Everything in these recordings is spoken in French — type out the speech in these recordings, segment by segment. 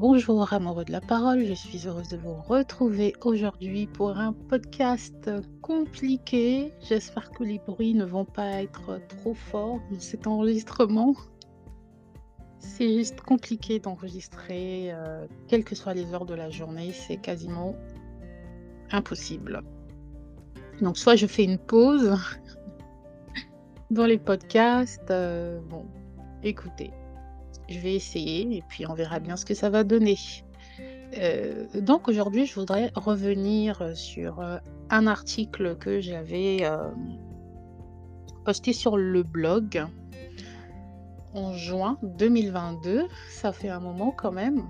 Bonjour amoureux de la parole, je suis heureuse de vous retrouver aujourd'hui pour un podcast compliqué. J'espère que les bruits ne vont pas être trop forts dans cet enregistrement. C'est juste compliqué d'enregistrer, euh, quelles que soient les heures de la journée, c'est quasiment impossible. Donc soit je fais une pause dans les podcasts, euh, bon, écoutez, je vais essayer et puis on verra bien ce que ça va donner. Euh, donc aujourd'hui, je voudrais revenir sur euh, un article que j'avais euh, posté sur le blog en juin 2022. Ça fait un moment quand même.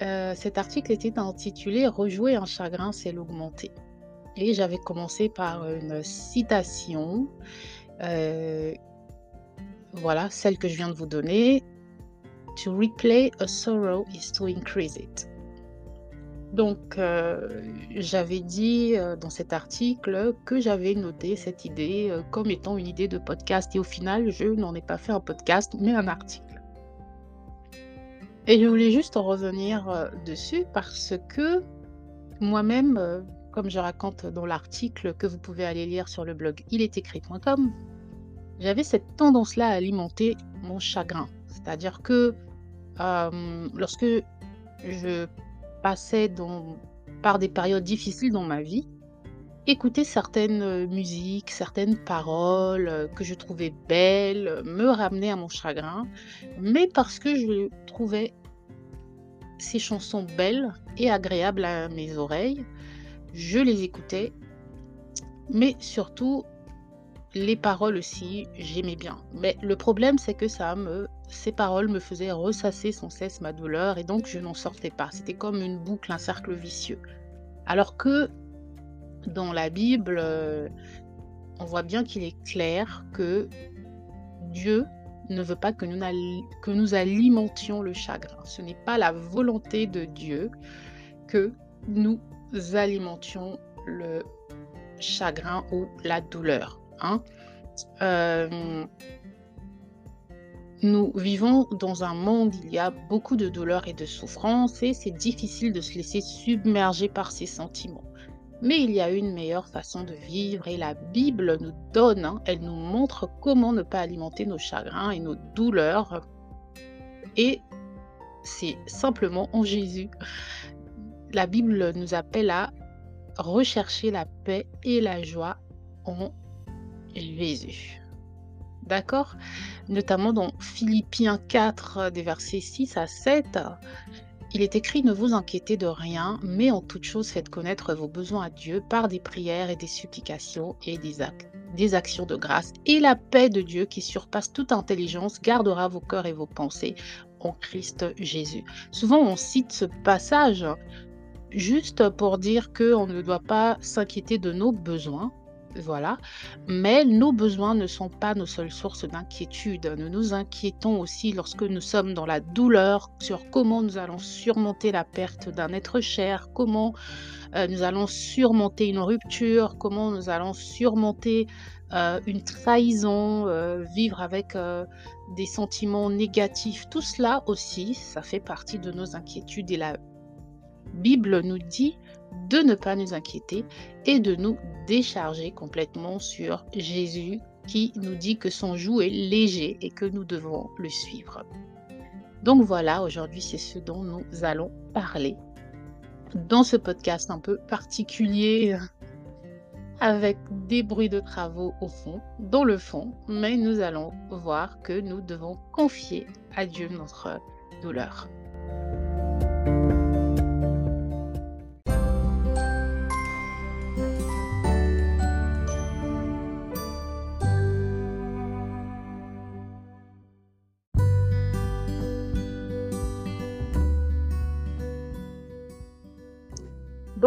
cet article était intitulé Rejouer un chagrin, c'est l'augmenter. Et j'avais commencé par une citation. voilà, celle que je viens de vous donner. To replay a sorrow is to increase it. Donc, euh, j'avais dit euh, dans cet article que j'avais noté cette idée euh, comme étant une idée de podcast et au final, je n'en ai pas fait un podcast, mais un article. Et je voulais juste en revenir dessus parce que moi-même, comme je raconte dans l'article que vous pouvez aller lire sur le blog ilestécrit.com, j'avais cette tendance-là à alimenter mon chagrin. C'est-à-dire que lorsque je passais par des périodes difficiles dans ma vie, écouter certaines musiques, certaines paroles que je trouvais belles me ramenait à mon chagrin, mais parce que je trouvais ces chansons belles et agréables à mes oreilles, je les écoutais, mais surtout les paroles aussi, j'aimais bien. Mais le problème, c'est que ça me, ces paroles me faisaient ressasser sans cesse ma douleur et donc je n'en sortais pas. C'était comme une boucle, un cercle vicieux. Alors que dans la Bible, euh, on voit bien qu'il est clair que Dieu ne veut pas que nous, que nous alimentions le chagrin. Ce n'est pas la volonté de Dieu que nous alimentions le chagrin ou la douleur. Hein. Euh, nous vivons dans un monde où il y a beaucoup de douleur et de souffrance et c'est difficile de se laisser submerger par ces sentiments. Mais il y a une meilleure façon de vivre et la Bible nous donne, hein, elle nous montre comment ne pas alimenter nos chagrins et nos douleurs. Et c'est simplement en Jésus. La Bible nous appelle à rechercher la paix et la joie en Jésus. D'accord? Notamment dans Philippiens 4, des versets 6 à 7, il est écrit Ne vous inquiétez de rien, mais en toute chose faites connaître vos besoins à Dieu par des prières et des supplications et des des actions de grâce, et la paix de Dieu qui surpasse toute intelligence gardera vos cœurs et vos pensées en Christ Jésus. Souvent on cite ce passage juste pour dire qu'on ne doit pas s'inquiéter de nos besoins, voilà. Mais nos besoins ne sont pas nos seules sources d'inquiétude. Nous nous inquiétons aussi lorsque nous sommes dans la douleur sur comment nous allons surmonter la perte d'un être cher, comment euh, nous allons surmonter une rupture, comment nous allons surmonter euh, une trahison, euh, vivre avec des sentiments négatifs. Tout cela aussi, ça fait partie de nos inquiétudes et la Bible nous dit de ne pas nous inquiéter et de nous décharger complètement sur Jésus qui nous dit que son joug est léger et que nous devons le suivre. Donc voilà, aujourd'hui c'est ce dont nous allons parler dans ce podcast un peu particulier avec des bruits de travaux au fond, dans le fond, mais nous allons voir que nous devons confier à Dieu notre douleur.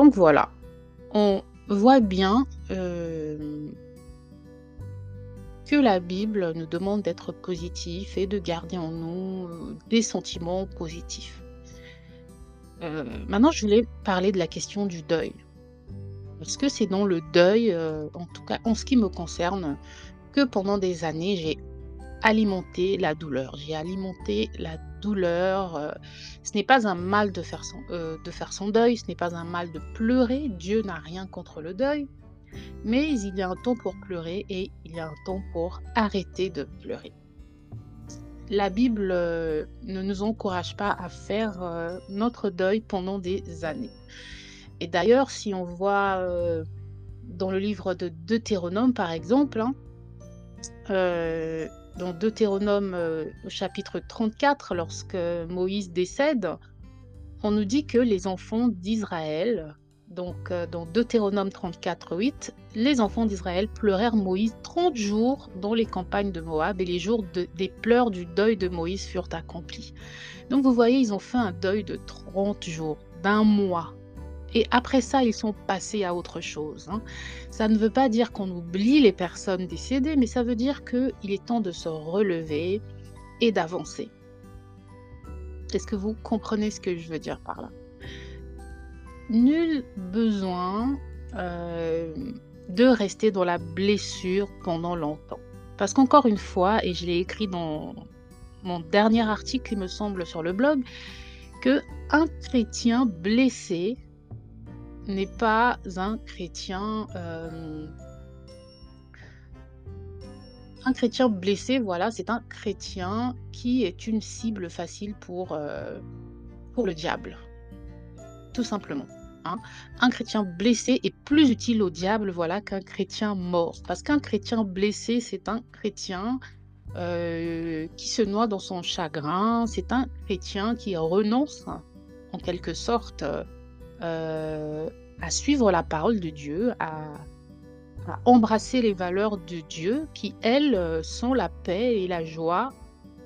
Donc voilà, on voit bien euh, que la Bible nous demande d'être positif et de garder en nous euh, des sentiments positifs. Euh, maintenant, je voulais parler de la question du deuil. Parce que c'est dans le deuil, en tout cas en ce qui me concerne, que pendant des années, j'ai alimenté la douleur, j'ai alimenté la douleur. euh, ce n'est pas un mal de faire, son, euh, de faire son deuil, ce n'est pas un mal de pleurer. Dieu n'a rien contre le deuil. Mais il y a un temps pour pleurer et il y a un temps pour arrêter de pleurer. La Bible euh, ne nous encourage pas à faire notre deuil pendant des années. Et d'ailleurs, si on voit dans le livre de Deutéronome, par exemple, hein, dans Deutéronome euh, chapitre 34, lorsque Moïse décède, on nous dit que les enfants d'Israël, donc euh, dans Deutéronome 34, 8, les enfants d'Israël pleurèrent Moïse 30 jours dans les campagnes de Moab et les jours de- des pleurs du deuil de Moïse furent accomplis. Donc vous voyez, ils ont fait un deuil de 30 jours, d'un mois. Et après ça, ils sont passés à autre chose. hein. Ça ne veut pas dire qu'on oublie les personnes décédées, mais ça veut dire qu'il est temps de se relever et d'avancer. Est-ce que vous comprenez ce que je veux dire par là? Nul besoin euh, de rester dans la blessure pendant longtemps. Parce qu'encore une fois, et je l'ai écrit dans mon dernier article, il me semble, sur le blog, que un chrétien blessé n'est pas un chrétien. euh, un chrétien blessé, voilà, c'est un chrétien qui est une cible facile pour, euh, pour le diable. Tout simplement. hein. Un chrétien blessé est plus utile au diable, voilà, qu'un chrétien mort. Parce qu'un chrétien blessé, c'est un chrétien euh, qui se noie dans son chagrin. C'est un chrétien qui renonce, en quelque sorte, euh, à suivre la parole de Dieu, à, à embrasser les valeurs de Dieu qui, elles, euh, sont la paix et la joie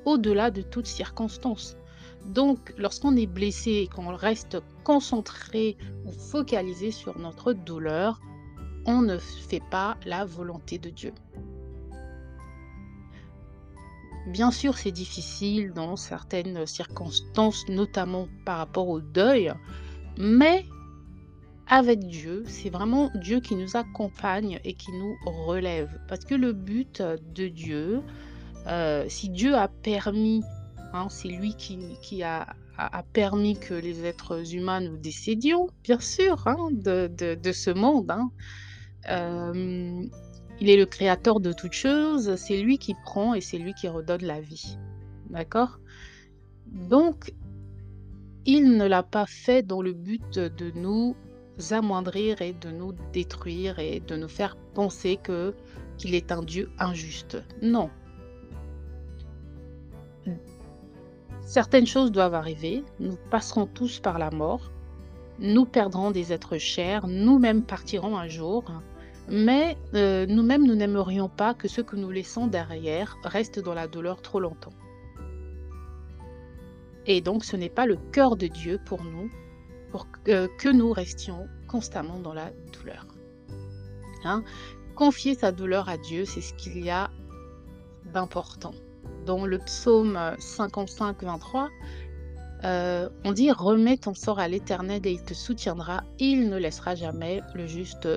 au-delà de toutes circonstances. Donc, lorsqu'on est blessé et qu'on reste concentré ou focalisé sur notre douleur, on ne fait pas la volonté de Dieu. Bien sûr, c'est difficile dans certaines circonstances, notamment par rapport au deuil, mais avec Dieu, c'est vraiment Dieu qui nous accompagne et qui nous relève. Parce que le but de Dieu, euh, si Dieu a permis, hein, c'est lui qui, a, permis que les êtres humains nous décédions, bien sûr, hein, de ce monde. hein. Euh, il est le créateur de toutes choses, c'est lui qui prend et c'est lui qui redonne la vie. D'accord? Donc, il ne l'a pas fait dans le but de nous amoindrir et de nous détruire et de nous faire penser qu'il est un Dieu injuste. Non. Certaines choses doivent arriver. Nous passerons tous par la mort. Nous perdrons des êtres chers. Nous-mêmes partirons un jour. Mais euh, nous-mêmes, nous n'aimerions pas que ce que nous laissons derrière reste dans la douleur trop longtemps. Et donc, ce n'est pas le cœur de Dieu pour nous, pour que, que nous restions constamment dans la douleur. Hein? Confier sa douleur à Dieu, c'est ce qu'il y a d'important. Dans le psaume 55, 23, euh, on dit Remets ton sort à l'Éternel et il te soutiendra, il ne laissera jamais le juste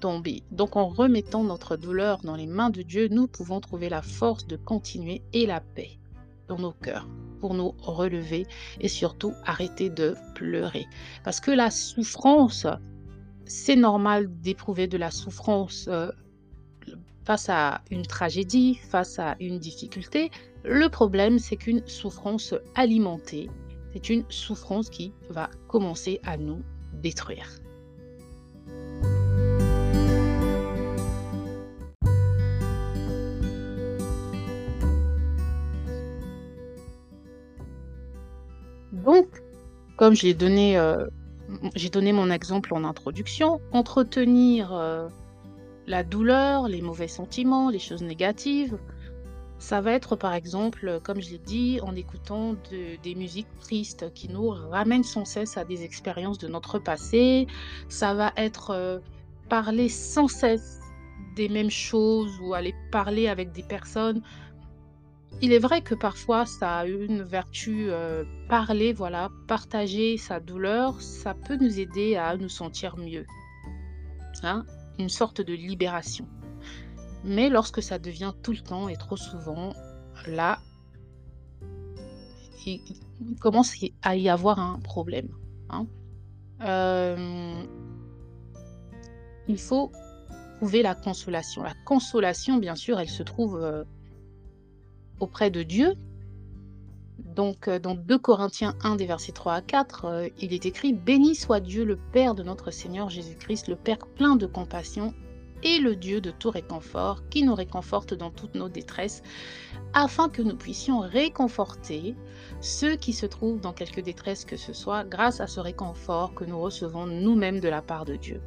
tomber. Donc en remettant notre douleur dans les mains de Dieu, nous pouvons trouver la force de continuer et la paix dans nos cœurs pour nous relever et surtout arrêter de pleurer. Parce que la souffrance, c'est normal d'éprouver de la souffrance euh, face à une tragédie, face à une difficulté. Le problème, c'est qu'une souffrance alimentée, c'est une souffrance qui va commencer à nous détruire. Donc, comme j'ai donné, euh, j'ai donné mon exemple en introduction, entretenir euh, la douleur, les mauvais sentiments, les choses négatives, ça va être par exemple, comme je l'ai dit, en écoutant de- des musiques tristes qui nous ramènent sans cesse à des expériences de notre passé. Ça va être euh, parler sans cesse des mêmes choses ou aller parler avec des personnes. Il est vrai que parfois ça a une vertu, euh, parler, voilà, partager sa douleur, ça peut nous aider à nous sentir mieux. Hein? Une sorte de libération. Mais lorsque ça devient tout le temps et trop souvent, là, il, commence à y avoir un problème. Hein. il faut trouver la consolation. La consolation, bien sûr, elle se trouve auprès de Dieu. Donc, dans 2 Corinthiens 1, des versets 3 à 4, il est écrit Béni soit Dieu, le Père de notre Seigneur Jésus-Christ, le Père plein de compassion et le Dieu de tout réconfort, qui nous réconforte dans toutes nos détresses, afin que nous puissions réconforter ceux qui se trouvent dans quelque détresse que ce soit, grâce à ce réconfort que nous recevons nous-mêmes de la part de Dieu.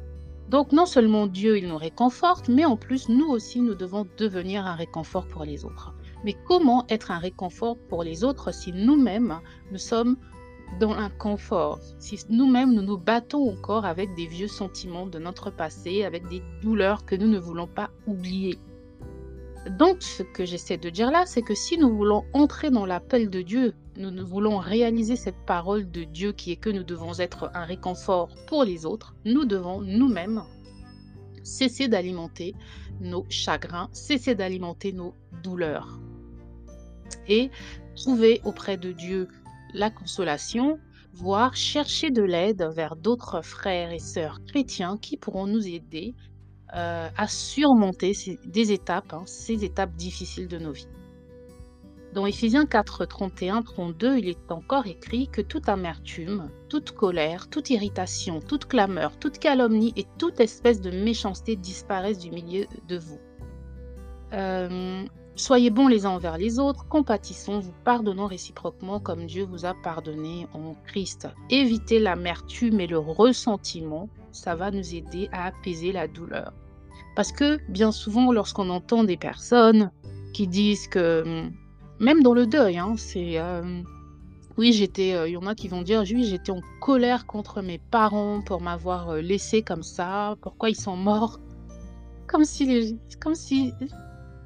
Donc non seulement Dieu, il nous réconforte, mais en plus, nous aussi, nous devons devenir un réconfort pour les autres. Mais comment être un réconfort pour les autres si nous-mêmes, nous sommes dans l'inconfort, si nous-mêmes nous nous battons encore avec des vieux sentiments de notre passé, avec des douleurs que nous ne voulons pas oublier. Donc ce que j'essaie de dire là, c'est que si nous voulons entrer dans l'appel de Dieu, nous, nous voulons réaliser cette parole de Dieu qui est que nous devons être un réconfort pour les autres, nous devons nous-mêmes cesser d'alimenter nos chagrins, cesser d'alimenter nos douleurs et trouver auprès de Dieu la consolation, voire chercher de l'aide vers d'autres frères et sœurs chrétiens qui pourront nous aider euh, à surmonter ces, des étapes, hein, ces étapes difficiles de nos vies. Dans Éphésiens 4, 31, 32, il est encore écrit que toute amertume, toute colère, toute irritation, toute clameur, toute calomnie et toute espèce de méchanceté disparaissent du milieu de vous. Euh, Soyez bons les uns envers les autres, compatissons, vous pardonnons réciproquement comme Dieu vous a pardonné en Christ. Évitez l'amertume et le ressentiment, ça va nous aider à apaiser la douleur. Parce que bien souvent, lorsqu'on entend des personnes qui disent que, hum, même dans le deuil, hein, c'est... Euh, oui, j'étais, euh, il y en a qui vont dire, oui, j'étais en colère contre mes parents pour m'avoir euh, laissé comme ça, pourquoi ils sont morts? Comme si, comme si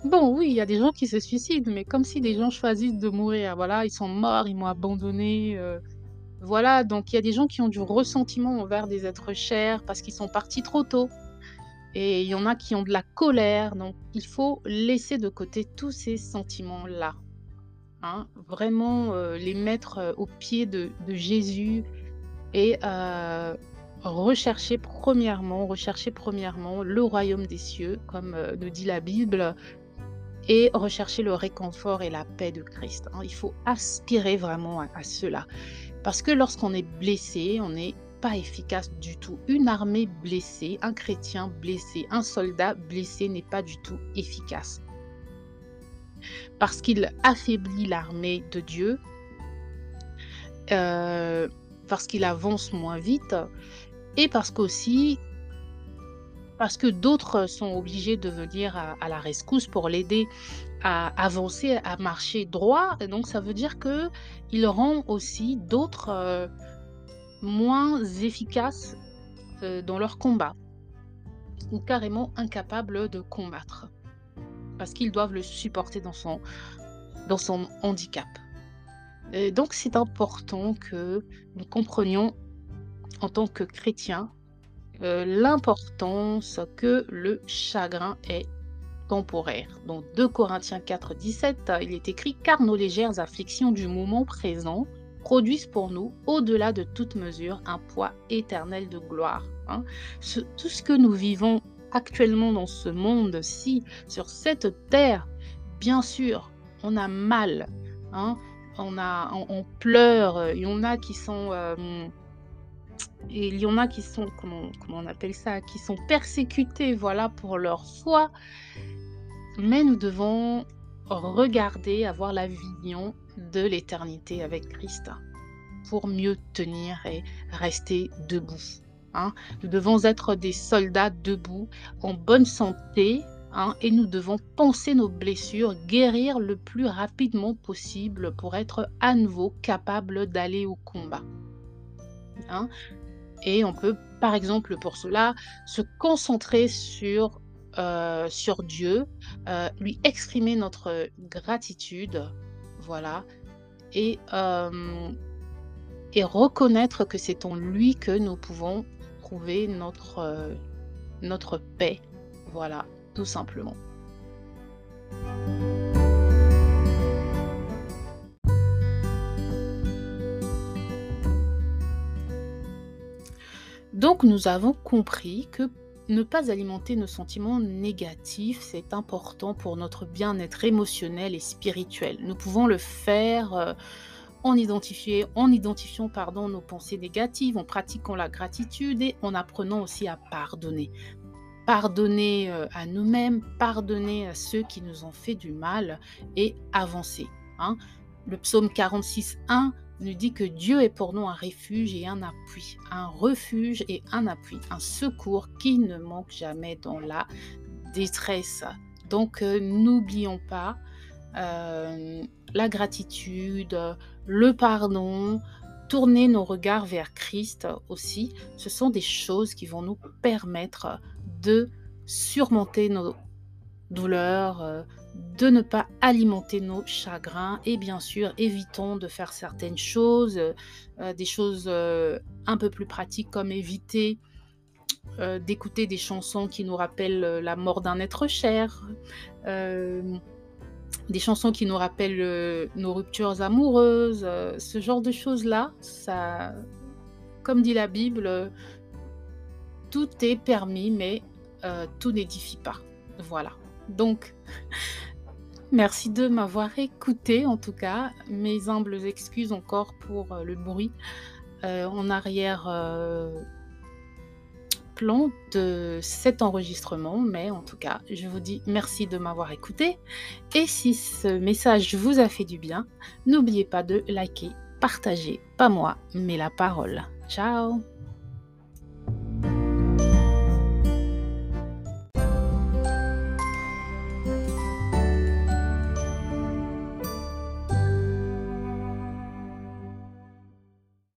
Bon, oui, il y a des gens qui se suicident, mais comme si des gens choisissent de mourir. Voilà, ils sont morts, ils m'ont abandonné. Euh, voilà, donc il y a des gens qui ont du ressentiment envers des êtres chers parce qu'ils sont partis trop tôt. Et il y en a qui ont de la colère. Donc il faut laisser de côté tous ces sentiments-là. Hein. vraiment euh, les mettre euh, au pied de, Jésus et rechercher premièrement, rechercher premièrement le royaume des cieux, comme nous dit la Bible, et rechercher le réconfort et la paix de Christ. Hein. Il faut aspirer vraiment à, cela. Parce que lorsqu'on est blessé, on n'est pas efficace du tout. Une armée blessée, un chrétien blessé, un soldat blessé n'est pas du tout efficace. Parce qu'il affaiblit l'armée de Dieu, euh, parce qu'il avance moins vite, et parce qu'aussi parce que d'autres sont obligés de venir à, la rescousse pour l'aider à avancer, à marcher droit. Et donc ça veut dire que il rend aussi d'autres euh, moins efficaces euh, dans leur combat ou carrément incapables de combattre parce qu'ils doivent le supporter dans son, dans son handicap. Donc c'est important que nous comprenions en tant que chrétiens euh, l'importance que le chagrin est temporaire. Dans 2 Corinthiens 4, 17, il est écrit Car nos légères afflictions du moment présent produisent pour nous, au-delà de toute mesure, un poids éternel de gloire. Hein. tout ce que nous vivons actuellement dans ce monde-ci, sur cette terre, bien sûr, on a mal. Hein. on, a, on, pleure, il y en a qui sont... Euh, et il y en a qui sont, comment, on appelle ça, qui sont persécutés, voilà, pour leur foi. Mais nous devons regarder, avoir la vision de l'éternité avec Christ pour mieux tenir et rester debout. Hein. Nous devons être des soldats debout, en bonne santé, hein, et nous devons penser nos blessures, guérir le plus rapidement possible pour être à nouveau capable d'aller au combat. Hein. Et on peut, par exemple, pour cela, se concentrer sur, euh, sur Dieu, euh, lui exprimer notre gratitude, voilà, et, euh, et reconnaître que c'est en lui que nous pouvons trouver notre, notre paix, voilà, tout simplement. Donc nous avons compris que ne pas alimenter nos sentiments négatifs, c'est important pour notre bien-être émotionnel et spirituel. Nous pouvons le faire euh, en, en identifiant pardon, nos pensées négatives, en pratiquant la gratitude et en apprenant aussi à pardonner. Pardonner euh, à nous-mêmes, pardonner à ceux qui nous ont fait du mal et avancer. Hein. Le psaume 46, 1 nous dit que Dieu est pour nous un refuge et un appui, un refuge et un appui, un secours qui ne manque jamais dans la détresse. Donc euh, n'oublions pas euh, la gratitude, le pardon, tourner nos regards vers Christ aussi. Ce sont des choses qui vont nous permettre de surmonter nos douleurs, euh, de ne pas alimenter nos chagrins et bien sûr évitons de faire certaines choses, euh, des choses euh, un peu plus pratiques comme éviter euh, d'écouter des chansons qui nous rappellent la mort d'un être cher, des chansons qui nous rappellent nos ruptures amoureuses, ce genre de choses-là, ça, comme dit la Bible, tout est permis mais tout n'édifie pas. Voilà. Donc, merci de m'avoir écouté en tout cas. Mes humbles excuses encore pour euh, le bruit euh, en arrière euh, de cet enregistrement. Mais en tout cas, je vous dis merci de m'avoir écouté. Et si ce message vous a fait du bien, n'oubliez pas de liker, partager, pas moi, mais la parole. Ciao